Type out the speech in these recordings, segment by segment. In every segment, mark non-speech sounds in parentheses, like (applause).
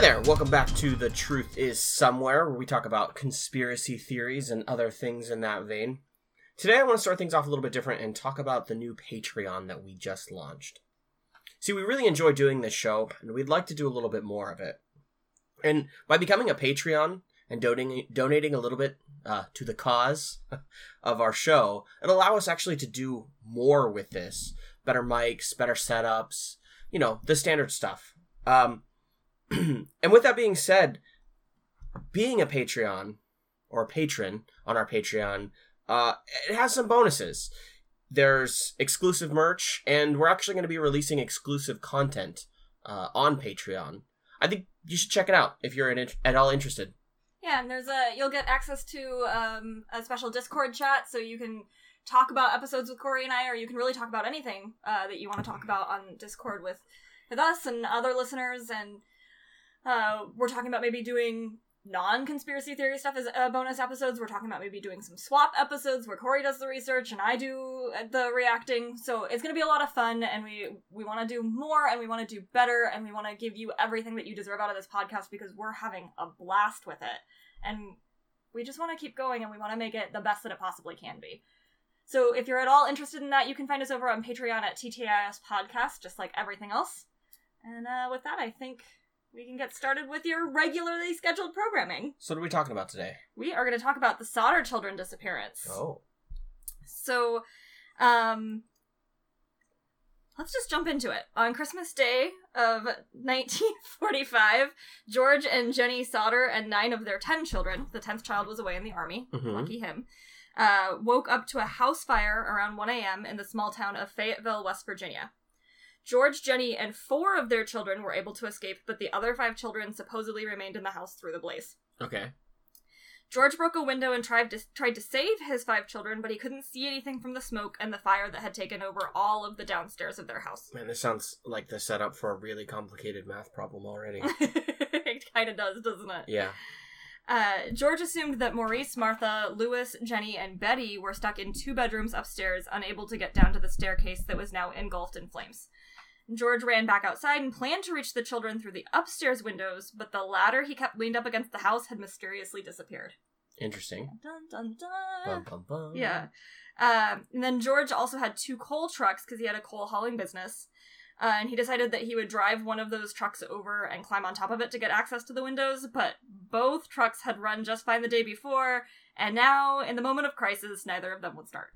Hey there, welcome back to The Truth is Somewhere, where we talk about conspiracy theories and other things in that vein. Today I want to start things off a little bit different and talk about the new Patreon that we just launched. See, we really enjoy doing this show, and we'd like to do a little bit more of it. And by becoming a Patreon and donating, donating a little bit uh, to the cause (laughs) of our show, it'll allow us actually to do more with this. Better mics, better setups, you know, the standard stuff. Um, (clears throat) and with that being said, being a Patreon or a patron on our Patreon, uh, it has some bonuses. There's exclusive merch, and we're actually going to be releasing exclusive content uh, on Patreon. I think you should check it out if you're in, at all interested. Yeah, and there's a you'll get access to um, a special Discord chat, so you can talk about episodes with Corey and I, or you can really talk about anything uh, that you want to talk about on Discord with with us and other listeners. And uh, we're talking about maybe doing non-conspiracy theory stuff as uh, bonus episodes. We're talking about maybe doing some swap episodes where Corey does the research and I do uh, the reacting. So it's going to be a lot of fun, and we we want to do more, and we want to do better, and we want to give you everything that you deserve out of this podcast because we're having a blast with it, and we just want to keep going, and we want to make it the best that it possibly can be. So if you're at all interested in that, you can find us over on Patreon at TTIS Podcast, just like everything else. And uh, with that, I think we can get started with your regularly scheduled programming. So, what are we talking about today? We are going to talk about the Sodder children disappearance. Oh. So, um, let's just jump into it. On Christmas Day of 1945, George and Jenny Sodder and nine of their ten children, the tenth child was away in the army, Mhm. lucky him, uh, woke up to a house fire around 1 a.m. in the small town of Fayetteville, West Virginia. George, Jenny, and four of their children were able to escape, but the other five children supposedly remained in the house through the blaze. Okay. George broke a window and tried to tried to save his five children, but he couldn't see anything from the smoke and the fire that had taken over all of the downstairs of their house. Man, this sounds like the setup for a really complicated math problem already. (laughs) it kind of does, doesn't it? yeah. Uh, George assumed that Maurice, Martha, Louis, Jenny, and Betty were stuck in two bedrooms upstairs, unable to get down to the staircase that was now engulfed in flames. George ran back outside and planned to reach the children through the upstairs windows, but the ladder he kept leaned up against the house had mysteriously disappeared. Interesting. Dun dun Bum, dun. bum, bum. Yeah. Um, and then George also had two coal trucks because he had a coal hauling business. Uh, and he decided that he would drive one of those trucks over and climb on top of it to get access to the windows, but both trucks had run just fine the day before, and now, in the moment of crisis, neither of them would start.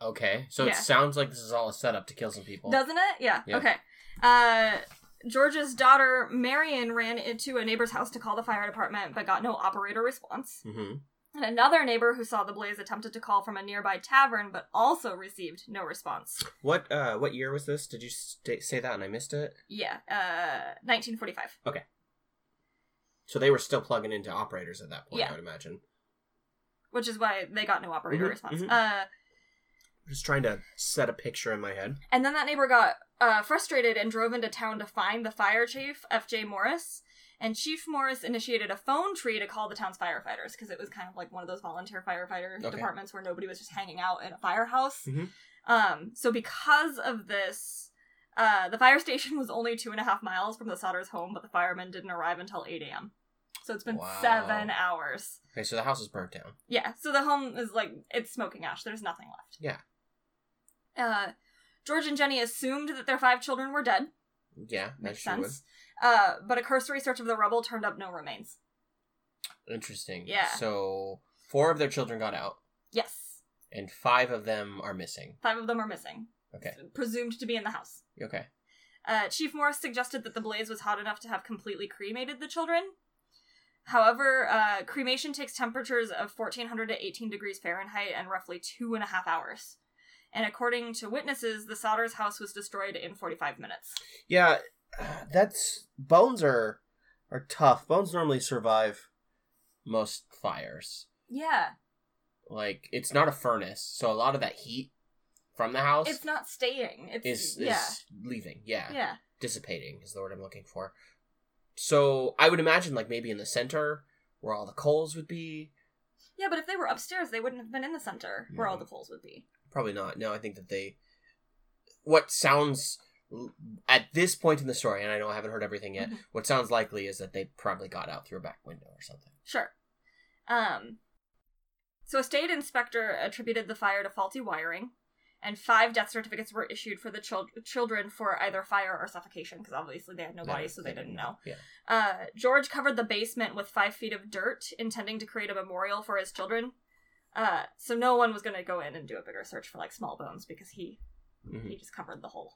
Okay. So Yeah. it sounds like this is all a setup to kill some people. Doesn't it? Yeah. Yeah. Okay. Uh, George's daughter, Marion, ran into a neighbor's house to call the fire department, but got no operator response. hmm And another neighbor who saw the blaze attempted to call from a nearby tavern, but also received no response. What uh what year was this? Did you sta say that and I missed it? Yeah, uh, 1945. Okay. So they were still plugging into operators at that point, Yeah. I would imagine. Which is why they got no operator Mhm, response. mhm. Uh, Just trying to set a picture in my head. and then that neighbor got uh, frustrated and drove into town to find the fire chief, F.J. Morris. And Chief Morris initiated a phone tree to call the town's firefighters because it was kind of like one of those volunteer firefighter Okay. departments where nobody was just hanging out in a firehouse. Mhm. Um, so because of this, uh, the fire (laughs) station was only two and a half miles from the Sodders' home, but the firemen didn't arrive until 8 a.m. So it's been Wow. seven hours. Okay, so the house is burnt down. Yeah, so the home is like it's smoking ash. There's nothing left. Yeah. Uh, George and Jenny assumed that their five children were dead. Yeah, Makes sense. Uh, but a cursory search of the rubble turned up no remains. Interesting. Yeah. So four of their children got out, Yes, and five of them are missing. five of them are missing, Okay. presumed to be in the house. Okay. Uh, Chief Morris suggested that the blaze was hot enough to have completely cremated the children. However, uh, cremation takes temperatures of 1400 to 18 degrees Fahrenheit and roughly two and a half hours. And according to witnesses, the Sodders' house was destroyed in 45 minutes. Yeah, (sighs) that's bones are are tough. Bones normally survive most fires. Yeah, Like it's not a furnace, so a lot of that heat from the house it's not staying. It's is is yeah, leaving. Yeah. yeah. dissipating is the word I'm looking for. So I would imagine like maybe in the center where all the coals would be. Yeah, but if they were upstairs, they wouldn't have been in the center where all the coals would be. Probably not. No, I think that they. What sounds at this point in the story, and I know I haven't heard everything yet, Mhm. what sounds likely is that they probably got out through a back window or something. Sure. Um, so a state inspector attributed the fire to faulty wiring, and five death certificates were issued for the chil- children for either fire or suffocation, because obviously they had no bodies, so they didn't know. Yeah. Uh, George covered the basement with five feet of dirt, intending to create a memorial for his children. Uh, so no one was going to go in and do a bigger search for like small bones because he Mhm. he just covered the whole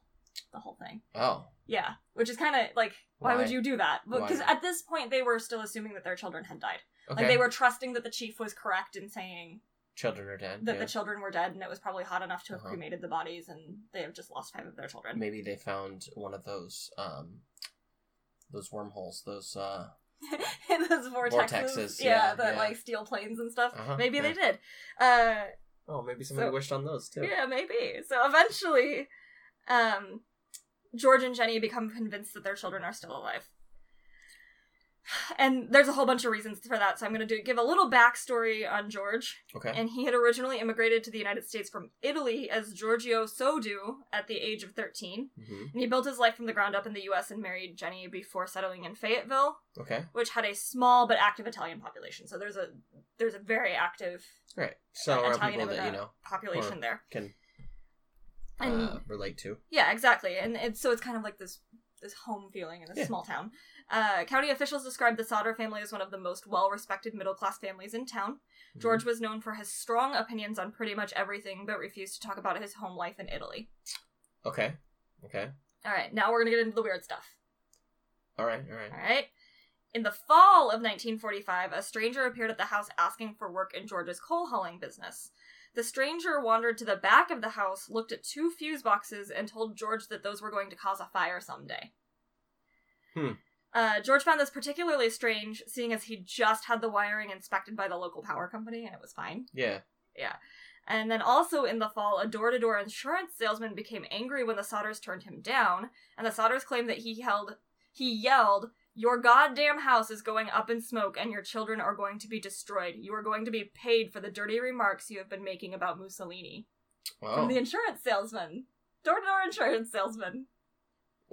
the whole thing. Oh, Yeah, which is kind of like why, would you do that? Because at this point they were still assuming that their children had died. okay. Like they were trusting that the chief was correct in saying Children are dead. that yeah. the children were dead and it was probably hot enough to have Uh-huh. cremated the bodies and they have just lost five of their children. Maybe they found one of those um, those wormholes. Those uh, (laughs) In those vortexes, Vortexes, yeah, yeah, that yeah. like steal planes and stuff. Uh-huh, maybe they did. Uh, oh, maybe somebody So- wished on those too. yeah, maybe. So eventually, um, George and Jenny become convinced that their children are still alive. And there's a whole bunch of reasons for that, so I'm going to do, give a little backstory on George. Okay. And he had originally immigrated to the United States from Italy as Giorgio Soddu at the age of 13. hmm And he built his life from the ground up in the US and married Jenny before settling in Fayetteville, Okay. which had a small but active Italian population. So there's a there's a very active right So Italian people that you know population there. can And uh, relate to. yeah, exactly. And it's so it's kind of like this this home feeling in this Yeah. small town. Uh, county officials described the Sodder family as one of the most well-respected middle-class families in town. Mm-hmm. George was known for his strong opinions on pretty much everything, but refused to talk about his home life in Italy. Okay. Okay. All right, now we're gonna get into the weird stuff. All right. All right. All right. In the fall of 1945, a stranger appeared at the house asking for work in George's coal hauling business. The stranger wandered to the back of the house, looked at two fuse boxes, and told George that those were going to cause a fire someday. Hmm. Uh, George found this particularly strange, seeing as he just had the wiring inspected by the local power company and it was fine. Yeah. Yeah. And then also in the fall, a door to door insurance salesman became angry when the Sodders turned him down, and the Sodders claimed that he held he yelled, Your goddamn house is going up in smoke and your children are going to be destroyed. You are going to be paid for the dirty remarks you have been making about Mussolini. Wow. From the insurance salesman. Door to door insurance salesman.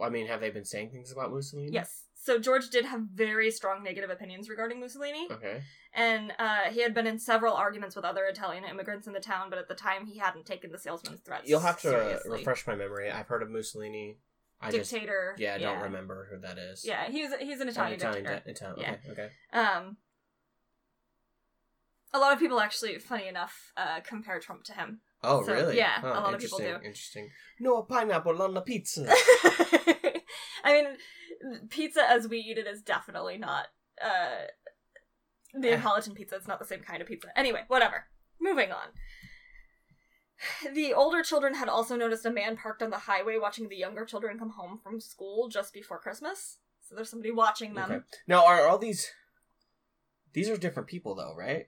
I mean, have they been saying things about Mussolini? Yes. So George did have very strong negative opinions regarding Mussolini. Okay. And uh, he had been in several arguments with other Italian immigrants in the town, but at the time he hadn't taken the salesman's threats. You'll have to uh, seriously. refresh my memory. I've heard of Mussolini. I just dictator. yeah, I don't remember who that is. Yeah, he's he's an An Italian, Italian. dictator. de- Italian. Yeah. Okay. Okay. Um, a lot of people actually, funny enough, uh, compare Trump to him. Oh, So, really? yeah, Huh, a lot of people do. Interesting. No pineapple on the pizza. (laughs) I mean, pizza as we eat it is definitely not uh, Neapolitan pizza. It's not the same kind of pizza. Anyway, whatever. Moving on. (laughs) The older children had also noticed a man parked on the highway watching the younger children come home from school just before Christmas. So there's somebody watching them. okay. Now, are all these? These are different people, though, right?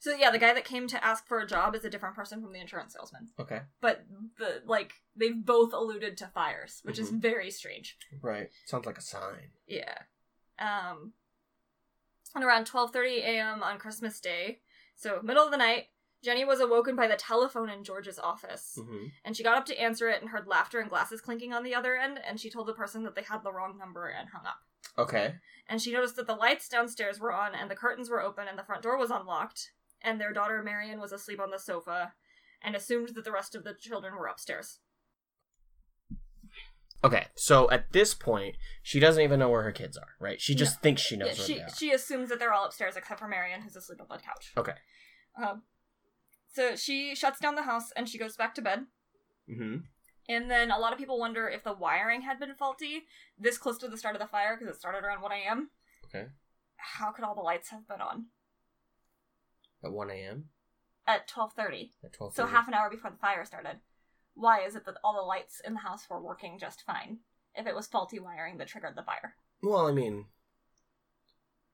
So yeah, the guy that came to ask for a job is a different person from the insurance salesman. Okay. But the like they've both alluded to fires, which is Mhm. very strange. Right. Sounds like a sign. Yeah. Um and around 12:30 a.m. on Christmas Day, so middle of the night, Jenny was awoken by the telephone in George's office. Mm-hmm. And she got up to answer it and heard laughter and glasses clinking on the other end, and she told the person that they had the wrong number and hung up. Okay. And she noticed that the lights downstairs were on and the curtains were open and the front door was unlocked, and their daughter Marion was asleep on the sofa, and assumed that the rest of the children were upstairs. Okay. So at this point, she doesn't even know where her kids are, right? She just thinks she knows Yeah, where she they are. she assumes that they're all upstairs except for Marion, who's asleep on the couch. Okay. Um, so she shuts down the house and she goes back to bed. Mm-hmm. And then a lot of people wonder if the wiring had been faulty this close to the start of the fire because it started around 1 a.m. Okay. How could all the lights have been on At one a.m. at 12:30? At 12:30. So half an hour before the fire started. Why is it that all the lights in the house were working just fine if it was faulty wiring that triggered the fire? Well, I mean,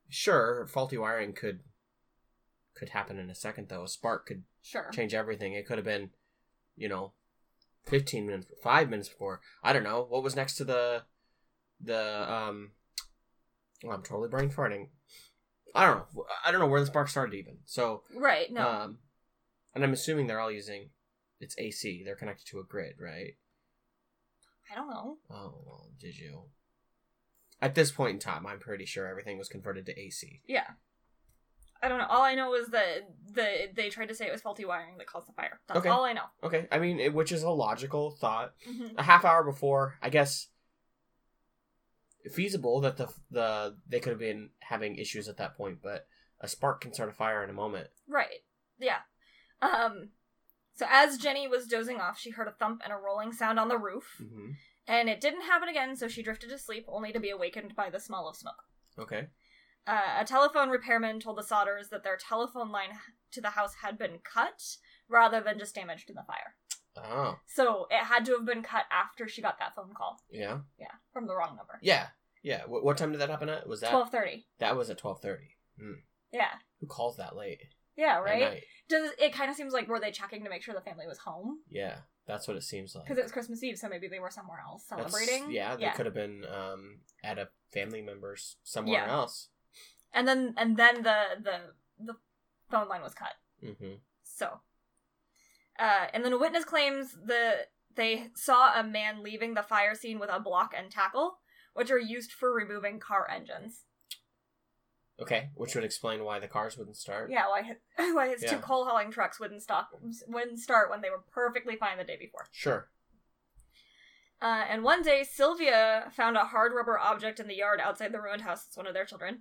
sure, faulty wiring could could happen in a second, though. A spark could Sure. change everything. It could have been, you know, fifteen minutes, five minutes before. I don't know what was next to the the um. Well, I'm totally brain farting. I don't know. I don't know where the spark started even. So, Right. No. um, and I'm assuming they're all using it's AC. They're connected to a grid, right? I don't know. Oh, well, did you? At this point in time, I'm pretty sure everything was converted to AC. Yeah. I don't know. All I know is that the they tried to say it was faulty wiring that caused the fire. That's Okay. all I know. Okay, I mean, it, which is a logical thought. Mhm. A half hour before, I guess, feasible that the the they could have been having issues at that point, but a spark can start a fire in a moment. Right. Yeah. Um. So as Jenny was dozing off, she heard a thump and a rolling sound on the roof, Mm-hmm. and it didn't happen again. So she drifted to sleep, only to be awakened by the smell of smoke. Okay. Uh, a telephone repairman told the Sodders that their telephone line to the house had been cut rather than just damaged in the fire. Oh, So it had to have been cut after she got that phone call. yeah, Yeah, from the wrong number. yeah, yeah. What, what time did that happen at? Was that Twelve thirty. that was at twelve thirty? Yeah. Who calls that late? Yeah. Right. Does it kind of seems like were they checking to make sure the family was home Yeah, that's what it seems like. because it was Christmas Eve, so maybe they were somewhere else That's- celebrating. yeah, they yeah. could have been um, at a family member's somewhere Yeah. else. And then and then the the the phone line was cut. hmm So, uh, and then a witness claims that they saw a man leaving the fire scene with a block and tackle, which are used for removing car engines. Okay, which would explain why the cars wouldn't start. Yeah, why his, (laughs) why his two coal hauling trucks wouldn't stop wouldn't start when they were perfectly fine the day before. Sure. Uh, and one day, Sylvia found a hard rubber object in the yard outside the ruined house. It's one of their children.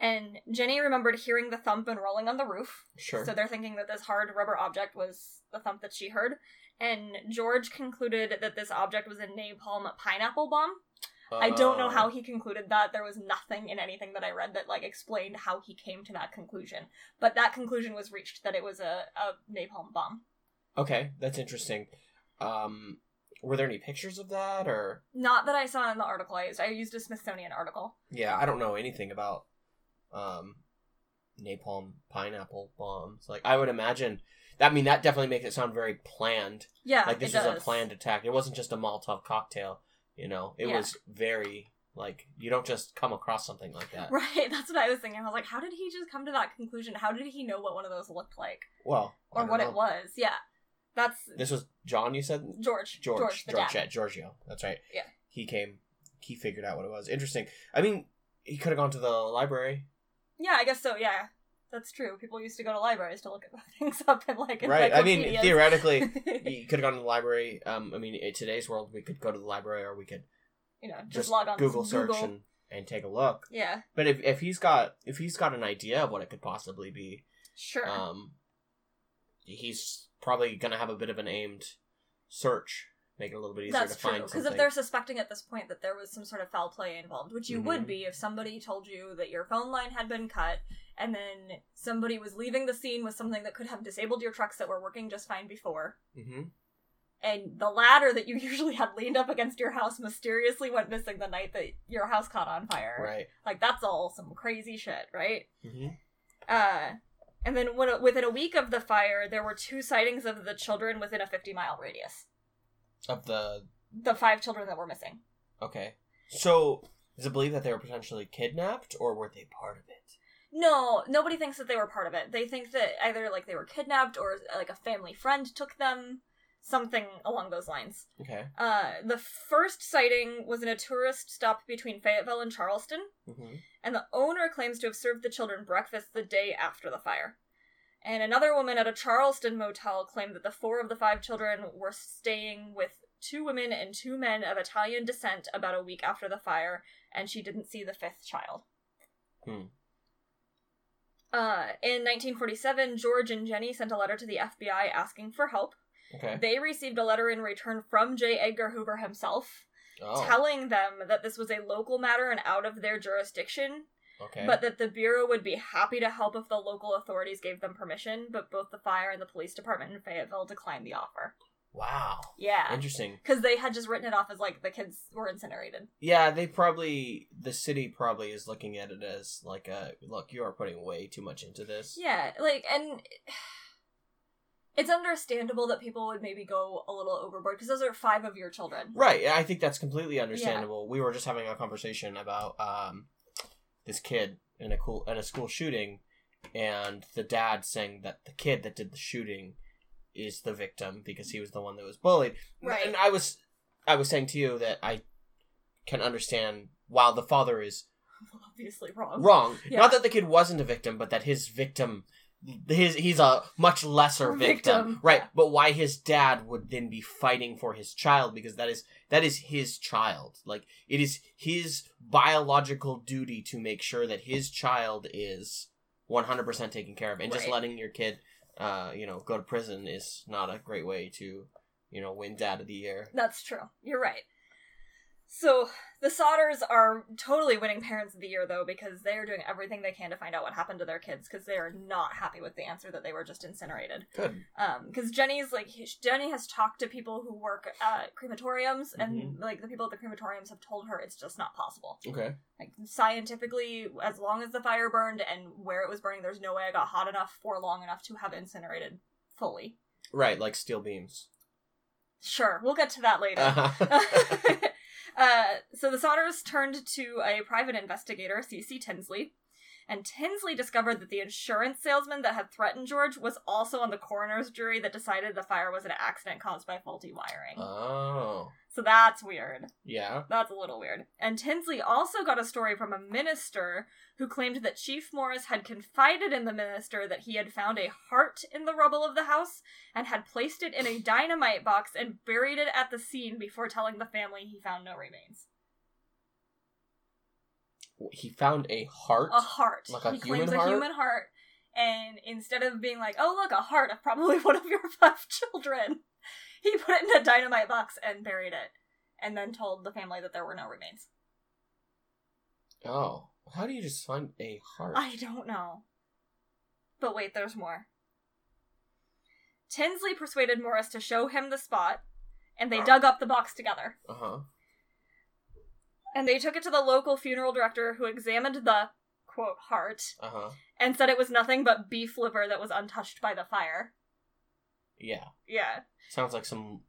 And Jenny remembered hearing the thump and rolling on the roof. Sure. So they're thinking that this hard rubber object was the thump that she heard. And George concluded that this object was a napalm pineapple bomb. I don't know Uh, how he concluded that. There was nothing in anything that I read that like explained how he came to that conclusion. But that conclusion was reached that it was a, a napalm bomb. Okay, that's interesting. Um, were there any pictures of that, or Not that I saw in the article I used. I used a Smithsonian article. yeah, I don't know anything about um, napalm pineapple bombs. Like I would imagine. I mean, that definitely makes it sound very planned. Yeah, like this was a planned attack. It wasn't just a Molotov cocktail. You know, it Yeah. was very like you don't just come across something like that. Right, (laughs) that's what I was thinking. I was like, how did he just come to that conclusion? How did he know what one of those looked like? Well, Or what know. it was? Yeah. That's This was John. You said George. George. George, the George, yeah, Giorgio. That's right. Yeah. He came. He figured out what it was. Interesting. I mean, he could have gone to the library. Yeah, I guess so, yeah. That's true. People used to go to libraries to look at (laughs) things up and like right. I mean, theoretically, (laughs) he could have gone to the library. Um, I mean, in today's world, we could go to the library, or we could you know, just, just log on Google search Google. and and take a look. Yeah, But if if he's got if he's got an idea of what it could possibly be, sure. um, he's probably gonna have a bit of an aimed search, make it a little bit easier That's to true. find Because if they're suspecting at this point that there was some sort of foul play involved, which you Mhm. would be if somebody told you that your phone line had been cut and then somebody was leaving the scene with something that could have disabled your trucks that were working just fine before. hmm and the ladder that you (laughs) usually had leaned up against your house mysteriously went missing the night that your house caught on fire. Right. Like that's all some crazy shit, right? hmm Uh and then when, within a week of the fire, there were two sightings of the children within a 50 mile radius. Of the The five children that were missing. okay, so is it believed that they were potentially kidnapped, or were they part of it? No, nobody thinks that they were part of it. They think that either like they were kidnapped or like a family friend took them, something along those lines. Okay. Uh, the first sighting was in a tourist stop between Fayetteville and Charleston. hmm and the owner claims to have served the children breakfast the day after the fire. And another woman at a Charleston motel claimed that the four of the five children were staying with two women and two men of Italian descent about a week after the fire, and she didn't see the fifth child. Hmm. Uh, in 1947, George and Jenny sent a letter to the FBI asking for help. Okay. They received a letter in return from J. Edgar Hoover himself, Oh. telling them that this was a local matter and out of their jurisdiction, okay. but that the Bureau would be happy to help if the local authorities gave them permission, but both the fire and the police department in Fayetteville declined the offer. wow. Yeah. Interesting. Because they had just written it off as like the kids were incinerated. Yeah, they probably the city probably is looking at it as like a look. You are putting way too much into this. Yeah, like, and (sighs) it's understandable that people would maybe go a little overboard because those are five of your children. Right. I think that's completely understandable. We were just having a conversation about um, this kid in a cool in a school shooting, and the dad saying that the kid that did the shooting is the victim because he was the one that was bullied. Right. And I was I was saying to you that I can understand while the father is (laughs) Obviously wrong. wrong. Yeah. Not that the kid wasn't a victim, but that his victim, his he's a much lesser victim, Victim, right? But why his dad would then be fighting for his child because that is that is his child. Like it is his biological duty to make sure that his child is one hundred percent taken care of, and just letting your kid, uh, you know, go to prison is not a great way to, you know, win dad of the year. That's true. You're right. So the Sodders are totally winning Parents of the Year though because they are doing everything they can to find out what happened to their kids because they are not happy with the answer that they were just incinerated. Good. Um, because Jenny's like Jenny has talked to people who work at crematoriums and Mhm. like the people at the crematoriums have told her it's just not possible. Okay. Like scientifically, as long as the fire burned and where it was burning, there's no way I got hot enough for long enough to have incinerated fully. Right, like steel beams. Sure, we'll get to that later. Uh-huh. (laughs) (laughs) uh, so the Sodders turned to a private investigator, C.C. Tinsley, and Tinsley discovered that the insurance salesman that had threatened George was also on the coroner's jury that decided the fire was an accident caused by faulty wiring. oh, so that's weird. yeah. That's a little weird. And Tinsley also got a story from a minister who claimed that Chief Morris had confided in the minister that he had found a heart in the rubble of the house and had placed it in a dynamite box and buried it at the scene before telling the family he found no remains. He found a heart. A heart. Like a he human claims heart? a human heart. And instead of being like, oh, look, a heart of probably (laughs) one of your five children, he put it in a dynamite box and buried it. And then told the family that there were no remains. Oh, how do you just find a heart? I don't know. But wait, there's more. Tinsley persuaded Morris to show him the spot, and they dug up the box together. Uh huh. And they took it to the local funeral director who examined the quote heart Uh huh. and said it was nothing but beef liver that was untouched by the fire. Yeah. Yeah. Sounds like some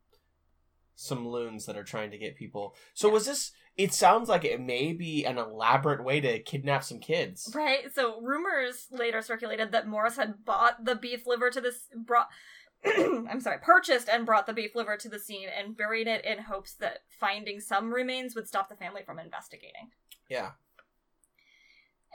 some loons that are trying to get people. So was this? It sounds like it may be an elaborate way to kidnap some kids. Right. So rumors later circulated that Morris had bought the beef liver to this brought (clears throat) I'm sorry, purchased and brought the beef liver to the scene and buried it in hopes that finding some remains would stop the family from investigating. Yeah.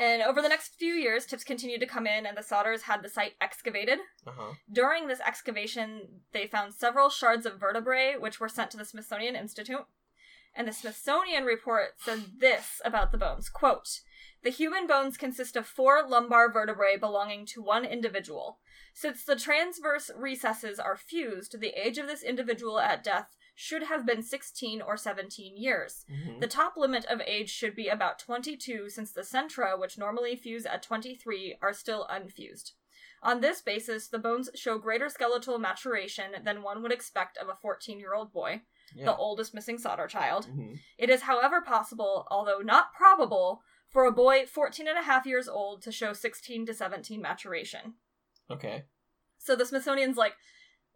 And over the next few years, tips continued to come in, and the Sodders had the site excavated. Uh huh. During this excavation, they found several shards of vertebrae, which were sent to the Smithsonian Institute. And the Smithsonian report said this about the bones quote, The human bones consist of four lumbar vertebrae belonging to one individual. Since the transverse processes are fused, the age of this individual at death should have been 16 or 17 years. hmm The top limit of age should be about 22, since the centra, which normally fuse at 23, are still unfused. On this basis, the bones show greater skeletal maturation than one would expect of a 14 year old boy, Yeah. the oldest missing Sodder child. hmm It is, however, possible, although not probable, for a boy 14 and a half years old to show 16 to 17 maturation. Okay. So the Smithsonian's like,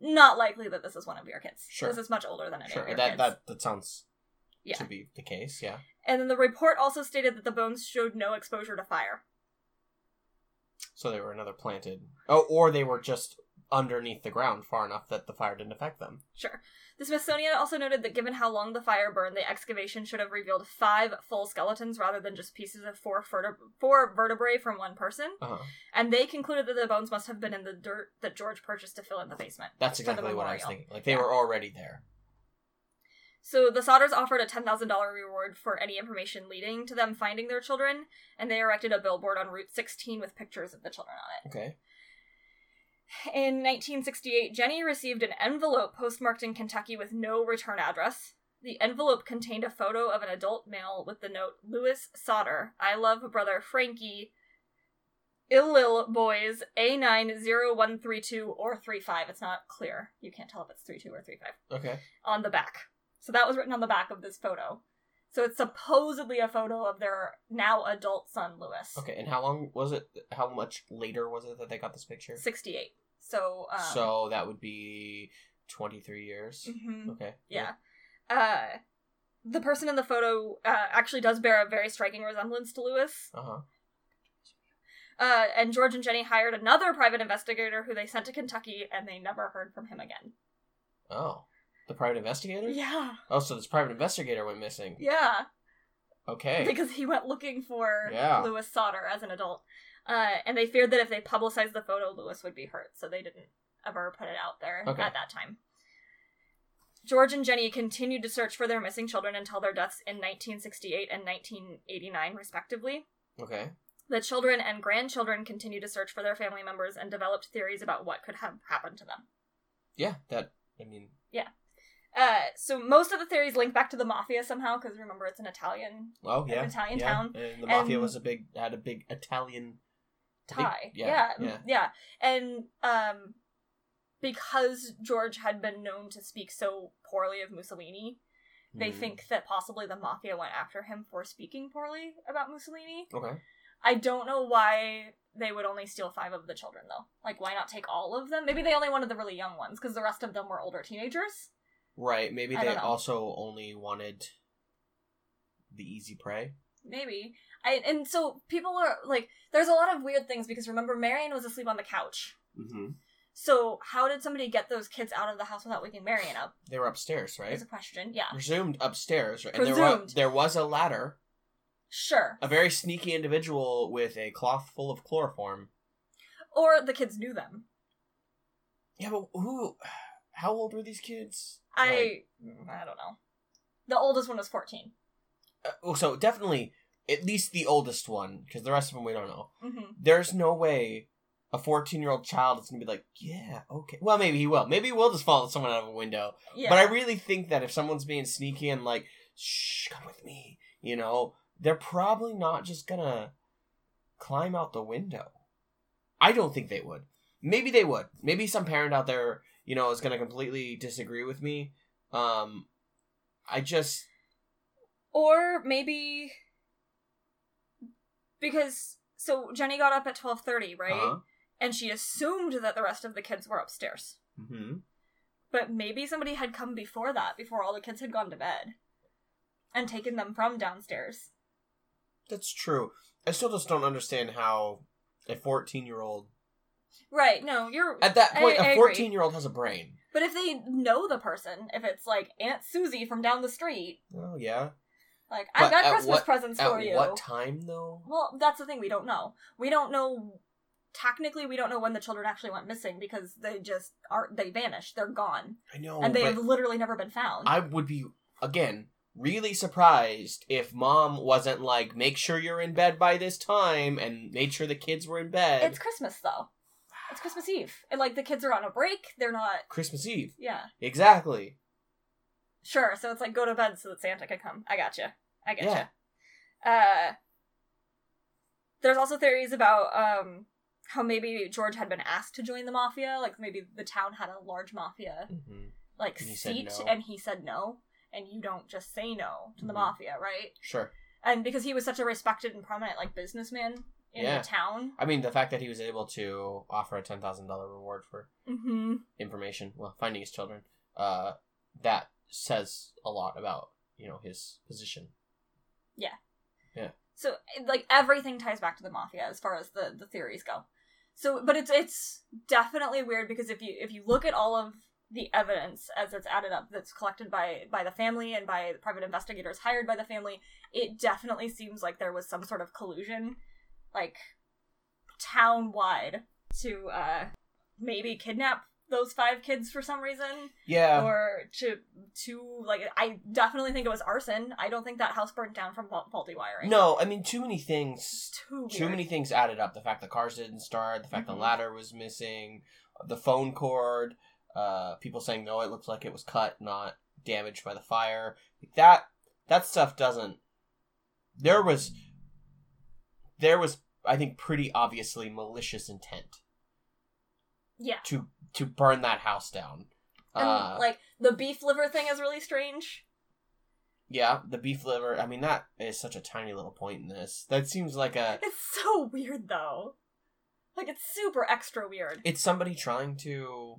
not likely that this is one of your kids. Sure. This is much older than any of Sure. your That kids. that that sounds Yeah. to be the case. Yeah. And then the report also stated that the bones showed no exposure to fire. So they were another planted. Oh, or they were just underneath the ground far enough that the fire didn't affect them. Sure. The Smithsonian also noted that given how long the fire burned, the excavation should have revealed five full skeletons rather than just pieces of four, verte- four vertebrae from one person. Uh huh. And they concluded that the bones must have been in the dirt that George purchased to fill in the basement. That's exactly what I was thinking. Like they Yeah. were already there. So the Sodders offered a $10,000 reward for any information leading to them finding their children, and they erected a billboard on Route 16 with pictures of the children on it. Okay. In 1968, Jenny received an envelope postmarked in Kentucky with no return address. The envelope contained a photo of an adult male with the note Louis Sodder, I love brother Frankie, Illil boys A90132 or 35. It's not clear. You can't tell if it's 32 or 35. Okay. On the back. So that was written on the back of this photo. So it's supposedly a photo of their now adult son, Louis. Okay. And how long was it? How much later was it that they got this picture? 68. So, um, so that would be twenty three years. mhm. Okay. Yeah. Uh, the person in the photo uh, actually does bear a very striking resemblance to Lewis. Uh huh. Uh, and George and Jenny hired another private investigator who they sent to Kentucky, and they never heard from him again. Oh. The private investigator? Yeah. Oh, so this private investigator went missing. Yeah. Okay. Because he went looking for Yeah. Lewis Sodder as an adult. Uh, and they feared that if they publicized the photo, Lewis would be hurt, so they didn't ever put it out there Okay. at that time. George and Jenny continued to search for their missing children until their deaths in 1968 and 1989, respectively. Okay. The children and grandchildren continued to search for their family members and developed theories about what could have happened to them. Yeah, that, I mean, Yeah. Uh, so most of the theories link back to the mafia somehow, because remember it's an Italian oh, yeah. Italian yeah. town. And the mafia And- was a big, had a big Italian Tie. yeah, yeah, yeah. mm, yeah. And um, because George had been known to speak so poorly of Mussolini, they Hmm. think that possibly the mafia went after him for speaking poorly about Mussolini. Okay. I don't know why they would only steal five of the children though. Like, why not take all of them? Maybe they only wanted the really young ones because the rest of them were older teenagers. Right. Maybe I they also only wanted the easy prey. Maybe. I and so people are like, there's a lot of weird things because remember Marion was asleep on the couch. Mm-hmm. So how did somebody get those kids out of the house without waking Marion up? They were upstairs, right? Is a question. Yeah. Presumed upstairs, right? And there was, Presumed. there was a ladder. Sure. A very sneaky individual with a cloth full of chloroform. Or the kids knew them. Yeah, but who? How old were these kids? I I don't know. The oldest one was 14. Uh, oh, so definitely at least the oldest one, because the rest of them we don't know. hmm There's no way a 14 year old child is gonna be like, yeah, okay. Well, maybe he will. Maybe he will just follow someone out of a window. Yeah. But I really think that if someone's being sneaky and like, shh, come with me, you know, they're probably not just gonna climb out the window. I don't think they would. Maybe they would. Maybe some parent out there, you know, is gonna completely disagree with me. Um, I just, Or maybe because so Jenny got up at 12:30, right? uh And she assumed that the rest of the kids were upstairs. hmm But maybe somebody had come before that, before all the kids had gone to bed and taken them from downstairs. that's true. I still just don't understand how a 14 year old, Right. No, you're at that point, I a 14 year old has a brain. But if they know the person, if it's like Aunt Susie from down the street, Oh, yeah. Like But I've got Christmas what- presents for you. what time, though? Well, that's the thing we don't know. We don't know. Technically, we don't know when the children actually went missing because they just are they vanished. They're gone, I know. and they have literally never been found. I would be again really surprised if mom wasn't like, make sure you're in bed by this time, and made sure the kids were in bed. it's Christmas though. It's Christmas Eve, and like the kids are on a break. They're not. Christmas Eve. Yeah, Exactly. Sure. So it's like go to bed so that Santa can come. I gotcha. I Yeah. gotcha. Uh, there's also theories about um how maybe George had been asked to join the mafia. Like maybe the town had a large mafia hmm like And seat, no. and he said no. And you don't just say no to the Mhm. mafia, right? Sure. And because he was such a respected and prominent like businessman in Yeah. the town. I mean, the fact that he was able to offer a ten thousand dollar reward for Mm-hmm. information, well, finding his children, uh, that says a lot about you know his position. Yeah. Yeah. So like everything ties back to the mafia as far as the the theories go. So, but it's it's definitely weird because if you if you look at all of the evidence as it's added up that's collected by by the family and by private investigators hired by the family, it definitely seems like there was some sort of collusion, like town wide, to uh maybe kidnap those five kids for some reason Yeah. or to to like I definitely think it was arson. I don't think that house burnt down from faulty wiring. no, I mean too many things. too Too many things added up. The fact the cars didn't start, the fact Mhm. the ladder was missing, the phone cord, uh, people saying no, it looks like it was cut, not damaged by the fire. Like That that stuff doesn't. There was, there was, I think, pretty obviously malicious intent Yeah, to to burn that house down. and Uh, like the beef liver thing is really strange. yeah, the beef liver. I mean, that is such a tiny little point in this. That seems like a. It's so weird though. Like it's super extra weird. It's somebody trying to.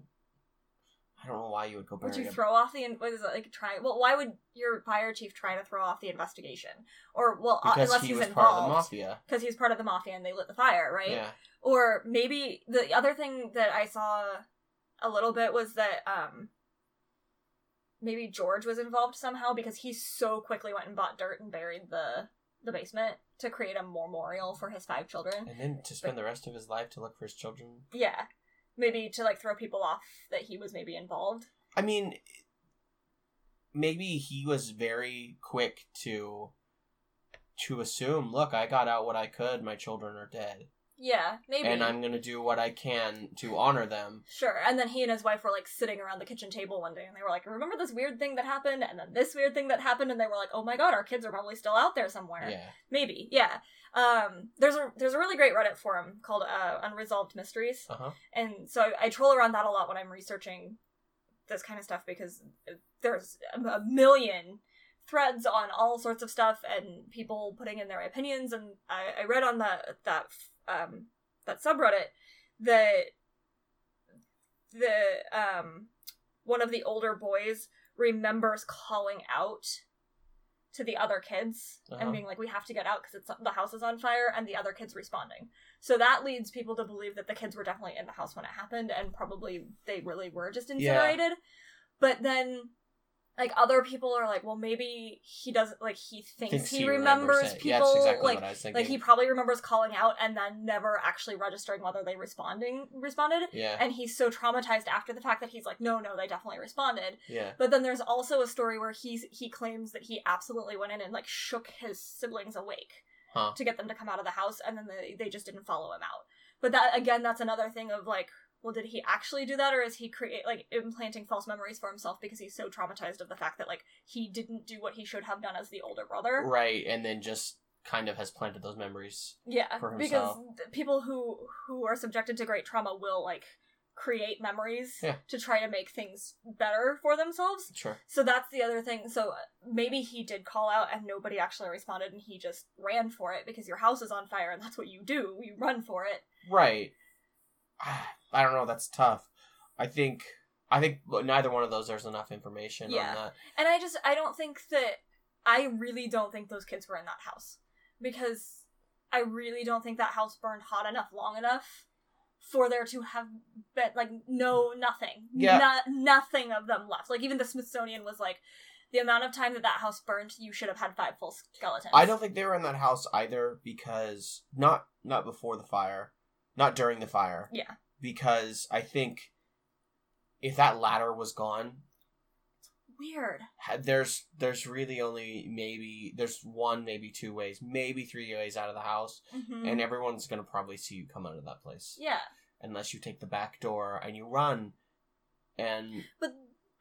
I don't know why you would go Would you a throw off the what is it like try? Well, why would your fire chief try to throw off the investigation? Or well, uh, because unless he he's was part of the involved mafia. because he's part of the mafia and they lit the fire, right? Yeah. Or maybe the other thing that I saw a little bit was that um maybe George was involved somehow because he so quickly went and bought dirt and buried the the basement to create a memorial for his five children. And then to spend the rest of his life to look for his children. Yeah. Maybe to like throw people off that he was maybe involved. I mean, maybe he was very quick to to assume, look, I got out what I could. My children are dead, Yeah, maybe. and I'm gonna do what I can to honor them. Sure. And then he and his wife were like sitting around the kitchen table one day and they were like, Remember this weird thing that happened? And then this weird thing that happened and they were like, Oh my god, our kids are probably still out there somewhere. Yeah. Maybe. Yeah. Um there's a there's a really great Reddit forum called uh Unresolved Mysteries. Uh huh. And so I, I troll around that a lot when I'm researching this kind of stuff because there's a a million threads on all sorts of stuff and people putting in their opinions. And I, I read on that that um, that subreddit that the um, one of the older boys remembers calling out to the other kids Uh-huh. and being like, "We have to get out because it's the house is on fire," and the other kids responding. So that leads people to believe that the kids were definitely in the house when it happened, and probably they really were just incinerated. But then, like other people are like, "Well, maybe he doesn't like he thinks, Thinks he, he remembers, remembers people Yeah, that's exactly like." what I was. Like he probably remembers calling out and then never actually registering whether they responding responded, yeah. and he's so traumatized after the fact that he's like, no, no, they definitely responded. yeah. But then there's also a story where he's he claims that he absolutely went in and like shook his siblings awake Huh. to get them to come out of the house, and then they they just didn't follow him out. But that again, that's another thing of like, well, did he actually do that, or is he create like implanting false memories for himself because he's so traumatized of the fact that like he didn't do what he should have done as the older brother? Right, and then just kind of has planted those memories. Yeah, for because people who who are subjected to great trauma will like create memories Yeah. to try to make things better for themselves. Sure. So that's the other thing. So uh, maybe he did call out and nobody actually responded and he just ran for it because your house is on fire and that's what you do. You run for it. Right. I don't know. That's tough. I think. I think neither one of those. There's enough information Yeah. on that. And I just I don't think that I really don't think those kids were in that house because I really don't think that house burned hot enough long enough for there to have been like no nothing Yeah. no, nothing of them left like even the smithsonian was like the amount of time that that house burned you should have had five full skeletons I don't think they were in that house either because not not before the fire, not during the fire. Yeah. Because I think if that ladder was gone, weird there's there's really only maybe there's one maybe two ways, maybe three ways out of the house, Mhm. and everyone's gonna probably see you come out of that place yeah unless you take the back door and you run. And but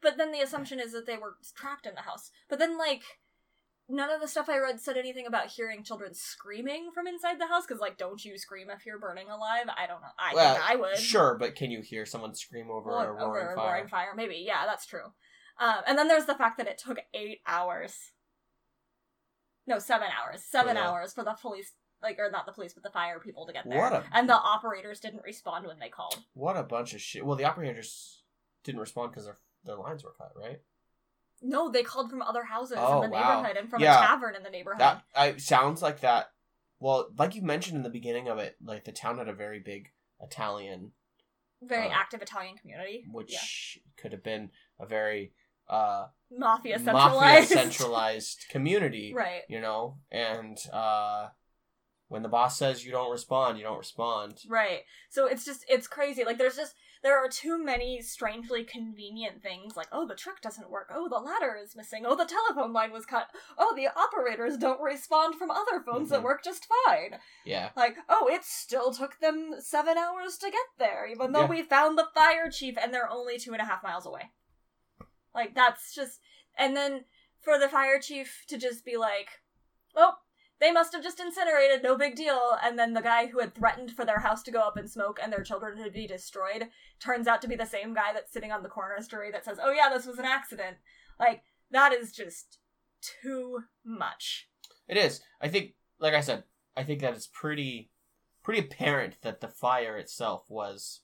but then the assumption is that they were trapped in the house but then like none of the stuff i read said anything about hearing children screaming from inside the house because like don't you scream if you're burning alive? I don't know. I Well, think i would. sure, but can you hear someone scream over Well, a roaring over a fire? roaring fire? maybe. Yeah that's true. Um, and then there's the fact that it took eight hours. No seven hours. Seven the- hours for the police like or not the police but the fire people to get there. What a- and the operators didn't respond when they called. What a bunch of shit. Well, the operators didn't respond because their their lines were cut, right? No they called from other houses Oh, in the wow. neighborhood and from Yeah. a tavern in the neighborhood That I sounds like that. Well, like you mentioned in the beginning of it, like the town had a very big Italian, very Uh, active Italian community. which yeah. could have been a very uh mafia mafia centralized. (laughs) centralized community, right. you know. And uh when the boss says you don't respond, you don't respond. Right. So it's just it's crazy. Like there's just there are too many strangely convenient things like oh the truck doesn't work. Oh the ladder is missing. Oh the telephone line was cut. Oh the operators don't respond from other phones that Mhm. work just fine. Yeah, Like oh it still took them 7 hours to get there even though Yeah. we found the fire chief and they're only two and a half miles away. Like that's just and then for the fire chief to just be like, "Oh, they must have just incinerated, no big deal." And then the guy who had threatened for their house to go up in smoke and their children to be destroyed turns out to be the same guy that's sitting on the corner story that says, "Oh yeah, this was an accident." Like that is just too much. it is. I think, like I said, I think that it's pretty pretty apparent that the fire itself was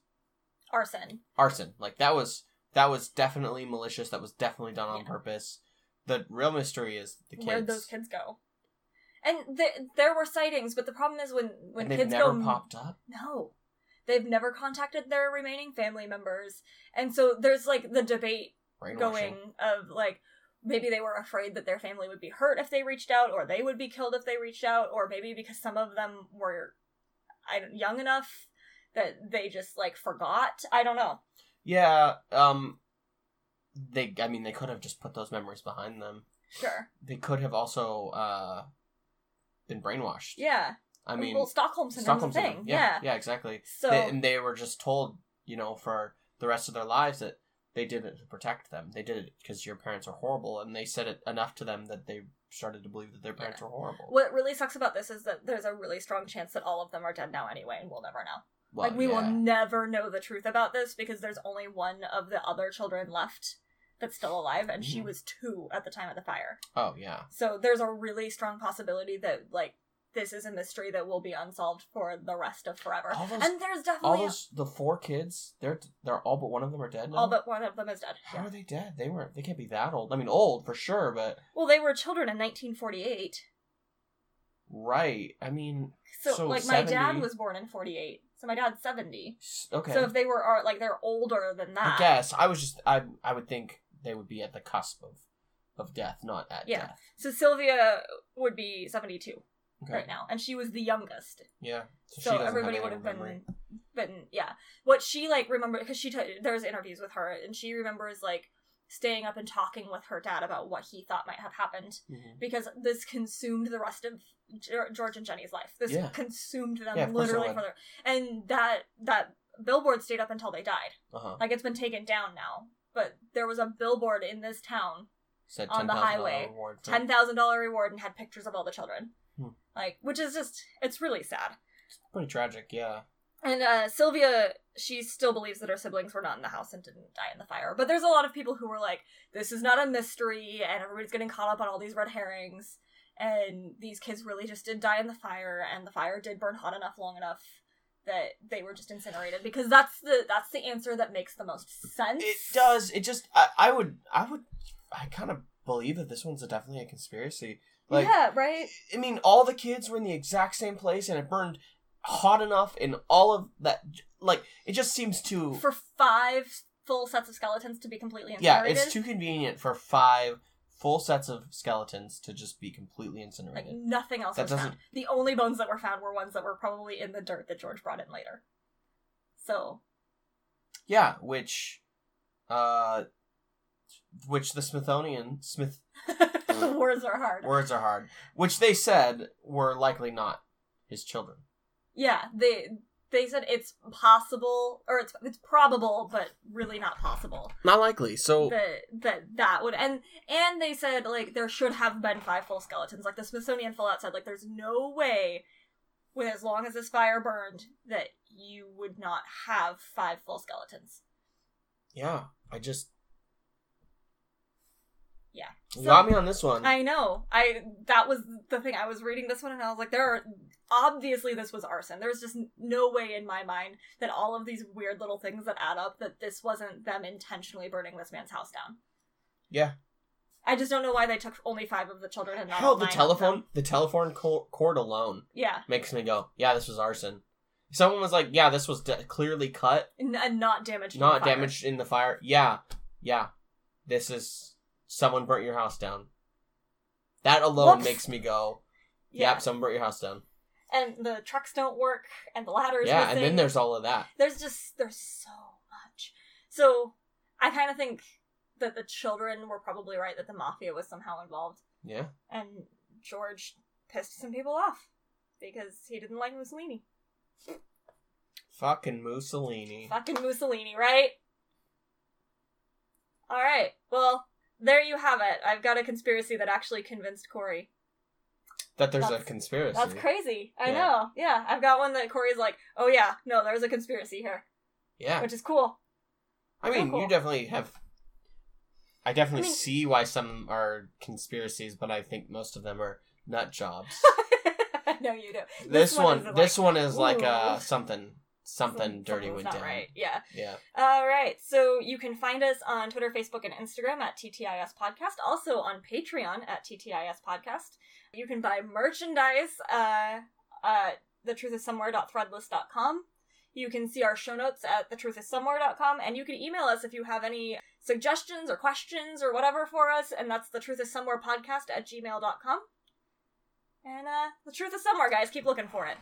Arson. arson. Like that was that was definitely malicious. That was definitely done on Yeah. purpose. The real mystery is the kids. Where'd those kids go? And th- there were sightings, but the problem is when when and they've kids never go popped up. No. They've never contacted their remaining family members. And so there's like the debate going of like maybe they were afraid that their family would be hurt if they reached out or they would be killed if they reached out or maybe because some of them were I don't, young enough that they just like forgot i don't know Yeah, um they I mean they could have just put those memories behind them. sure They could have also uh been brainwashed. yeah I mean well stockholm syndrome's Stockholm syndrome. yeah, Yeah, exactly. so They- and they were just told, you know, for the rest of their lives that they did it to protect them. They did it because your parents are horrible, and they said it enough to them that they started to believe that their parents Yeah. were horrible. what really sucks about this is that there's a really strong chance that all of them are dead now anyway and we'll never know Well, like we will never know the truth about this because there's only one of the other children left that's still alive and she Mhm. was two at the time of the fire Oh yeah. so there's a really strong possibility that like this is a mystery that will be unsolved for the rest of forever those- and there's definitely All those the four kids, they're they're all but one of them are dead now. all but one of them is dead How yeah. are they dead? They weren't. They can't be that old. I mean, old for sure, but well they were children in 1948 right. I mean, so, So like my dad was born in 48 so my dad's 70. okay. so if they were are like they're older than that I guess I was just I I would think they would be at the cusp of of death, not at Yeah. death. so sylvia would be 72 Okay. right now and she was the youngest Yeah. so doesn't everybody would have been memory. been yeah what she like remember because she t- there's interviews with her and she remembers like staying up and talking with her dad about what he thought might have happened Mhm. because this consumed the rest of George and Jenny's life. This Yeah. consumed them Yeah, of course it literally for their and that that billboard stayed up until they died. Uh-huh. Like it's been taken down now, but there was a billboard in this town, Said on the $10,000 highway, ten thousand dollar reward, and had pictures of all the children. Hmm. Like, which is just it's really sad. Pretty tragic, yeah. And uh, Sylvia, she still believes that her siblings were not in the house and didn't die in the fire. But there's a lot of people who were like, this is not a mystery, and everybody's getting caught up on all these red herrings. And these kids really just did die in the fire, and the fire did burn hot enough, long enough that they were just incinerated. Because that's the that's the answer that makes the most sense. It does. It just I, I would I would I kind of believe that this one's a, definitely a conspiracy. Like yeah, right. I mean, all the kids were in the exact same place, and it burned hot enough in all of that. Like it just seems too. For five full sets of skeletons to be completely yeah, it's too convenient for five full sets of skeletons to just be completely incinerated. Like nothing else That was doesn't- found. The only bones that were found were ones that were probably in the dirt that George brought in later. So yeah, which, uh, which the Smithsonian Smith (laughs) words are hard. words are hard, which they said were likely not his children. Yeah, they they said it's possible or it's it's probable, but really not possible Not likely. So that that that would and and they said like there should have been five full skeletons. Like the Smithsonian full out said, like there's no way with as long as this fire burned that you would not have five full skeletons. yeah, I just Yeah. you So- got me on this one. I know. I that was the thing. I was reading this one and I was like, there are obviously this was arson. There's just no way in my mind that all of these weird little things that add up that this wasn't them intentionally burning this man's house down. yeah. I just don't know why they took only five of the children and not Hell, the telephone, the telephone cord alone Yeah, makes me go, yeah, this was arson. Someone was like, yeah, this was de- clearly cut, and, not damaged. in not the fire. damaged in the fire. Yeah, yeah, this is someone burnt your house down. That alone makes me go, Yeah, yep, someone burnt your house down. and the trucks don't work, and the ladders. Yeah, missing. and then there's all of that. there's just there's so much. So I kind of think that the children were probably right that the mafia was somehow involved. Yeah, and George pissed some people off because he didn't like Mussolini. fucking Mussolini. Fucking Mussolini, right? All right. Well, there you have it. I've got a conspiracy that actually convinced Corey. That there's a conspiracy. That's crazy. I Yeah. know. Yeah, I've got one that Corey's like, "Oh yeah, no, there's a conspiracy here," Yeah, which is cool. I mean, cool. you definitely have. I definitely I mean- see why some are conspiracies, but I think most of them are nut jobs. (laughs) I know you do. this, one, is this like, one is like ooh. uh something, something some- dirty went down. right. Yeah. Yeah, All right. So you can find us on Twitter, Facebook, and Instagram at TTIS Podcast. Also on Patreon at TTIS Podcast. You can buy merchandise uh, at thetruthissomewhere.threadless.com. You can see our show notes at thetruthissomewhere.com. And you can email us if you have any suggestions or questions or whatever for us, and that's the truth is somewhere podcast at gmail.com. And uh, the truth is somewhere, guys. Keep looking for it.